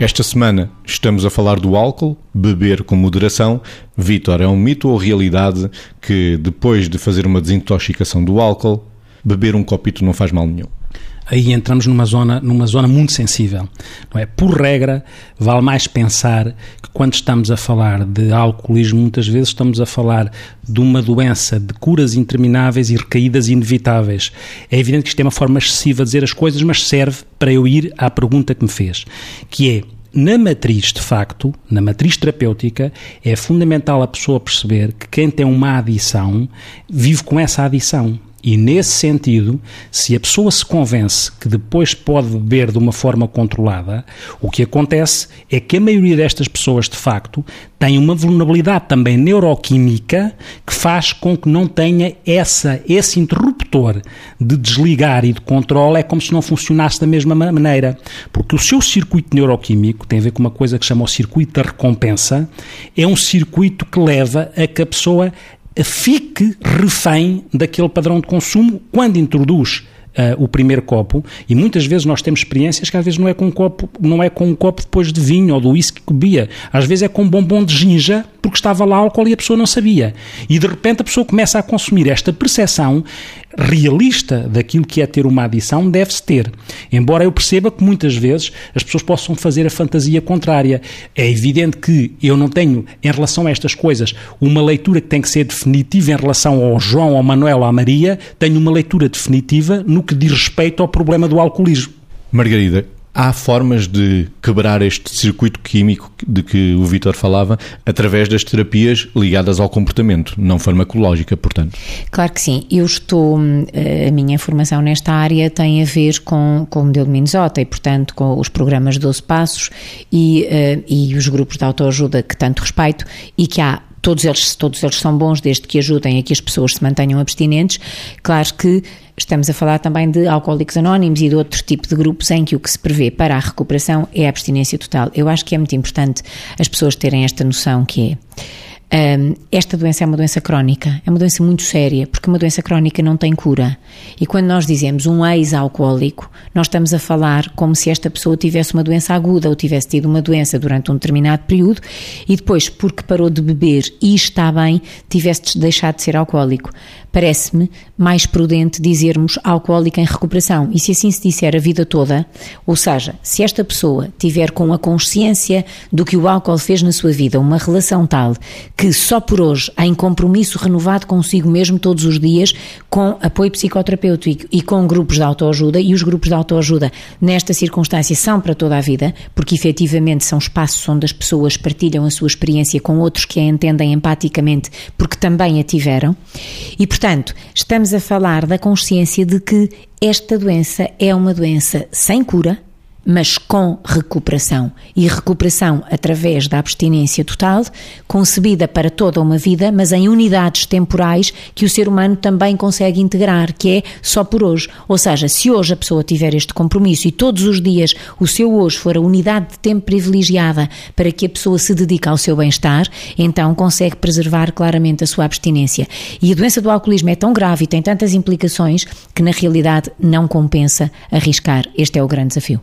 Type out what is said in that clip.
Esta semana estamos a falar do álcool, beber com moderação. Vítor, é um mito ou realidade que depois de fazer uma desintoxicação do álcool, beber um copito não faz mal nenhum? aí entramos numa zona, numa zona muito sensível. Não é? Por regra, vale mais pensar que quando estamos a falar de alcoolismo, muitas vezes estamos a falar de uma doença de curas intermináveis e recaídas inevitáveis. É evidente que isto é uma forma excessiva de dizer as coisas, mas serve para eu ir à pergunta que me fez, que é na matriz, de facto, na matriz terapêutica, é fundamental a pessoa perceber que quem tem uma adição vive com essa adição. E nesse sentido, se a pessoa se convence que depois pode beber de uma forma controlada, o que acontece é que a maioria destas pessoas, de facto, tem uma vulnerabilidade também neuroquímica que faz com que não tenha essa, esse interruptor de desligar e de controle, é como se não funcionasse da mesma maneira. Porque o seu circuito neuroquímico tem a ver com uma coisa que chama o circuito da recompensa, é um circuito que leva a que a pessoa fique refém daquele padrão de consumo quando introduz Uh, o primeiro copo. E muitas vezes nós temos experiências que às vezes não é com um copo, não é com um copo depois de vinho ou do whisky que bebia, às vezes é com um bombom de ginja porque estava lá álcool e a pessoa não sabia. E de repente a pessoa começa a consumir esta percepção realista daquilo que é ter uma adição deve-se ter. Embora eu perceba que muitas vezes as pessoas possam fazer a fantasia contrária. É evidente que eu não tenho, em relação a estas coisas, uma leitura que tem que ser definitiva em relação ao João, ao Manuel, à Maria, tenho uma leitura definitiva no que diz respeito ao problema do alcoolismo. Margarida, Há formas de quebrar este circuito químico de que o Vitor falava através das terapias ligadas ao comportamento, não farmacológica, portanto. Claro que sim. Eu estou, eh, a minha formação nesta área tem a ver com, com o modelo de Minnesota e, portanto, com os programas 12 Passos e, eh, e os grupos de autoajuda que tanto respeito e que há todos eles, todos eles são bons desde que ajudem a que as pessoas se mantenham abstinentes. Claro que estamos a falar também de alcoólicos anónimos e de outro tipo de grupos em que o que se prevê para a recuperação é a abstinência total. Eu acho que é muito importante as pessoas terem esta noção que é um, esta doença é uma doença crónica, é uma doença muito séria, porque uma doença crónica não tem cura. E quando nós dizemos um ex-alcoólico, nós estamos a falar como se esta pessoa tivesse uma doença aguda ou tivesse tido uma doença durante um determinado período e depois, porque parou de beber e está bem, tivesse deixado de ser alcoólico. Parece-me mais prudente dizermos alcoólico em recuperação. E se assim se disser a vida toda, ou seja, se esta pessoa tiver com a consciência do que o álcool fez na sua vida, uma relação tal que só por hoje, em compromisso renovado consigo mesmo todos os dias, com apoio psicoterapêutico e com grupos de autoajuda, e os grupos de autoajuda nesta circunstância são para toda a vida, porque efetivamente são espaços onde as pessoas partilham a sua experiência com outros que a entendem empaticamente, porque também a tiveram, e portanto, estamos a falar da consciência de que esta doença é uma doença sem cura, mas com recuperação. E recuperação através da abstinência total, concebida para toda uma vida, mas em unidades temporais que o ser humano também consegue integrar, que é só por hoje. Ou seja, se hoje a pessoa tiver este compromisso e todos os dias o seu hoje for a unidade de tempo privilegiada para que a pessoa se dedique ao seu bem-estar, então consegue preservar claramente a sua abstinência. E a doença do alcoolismo é tão grave e tem tantas implicações que na realidade não compensa arriscar. Este é o grande desafio.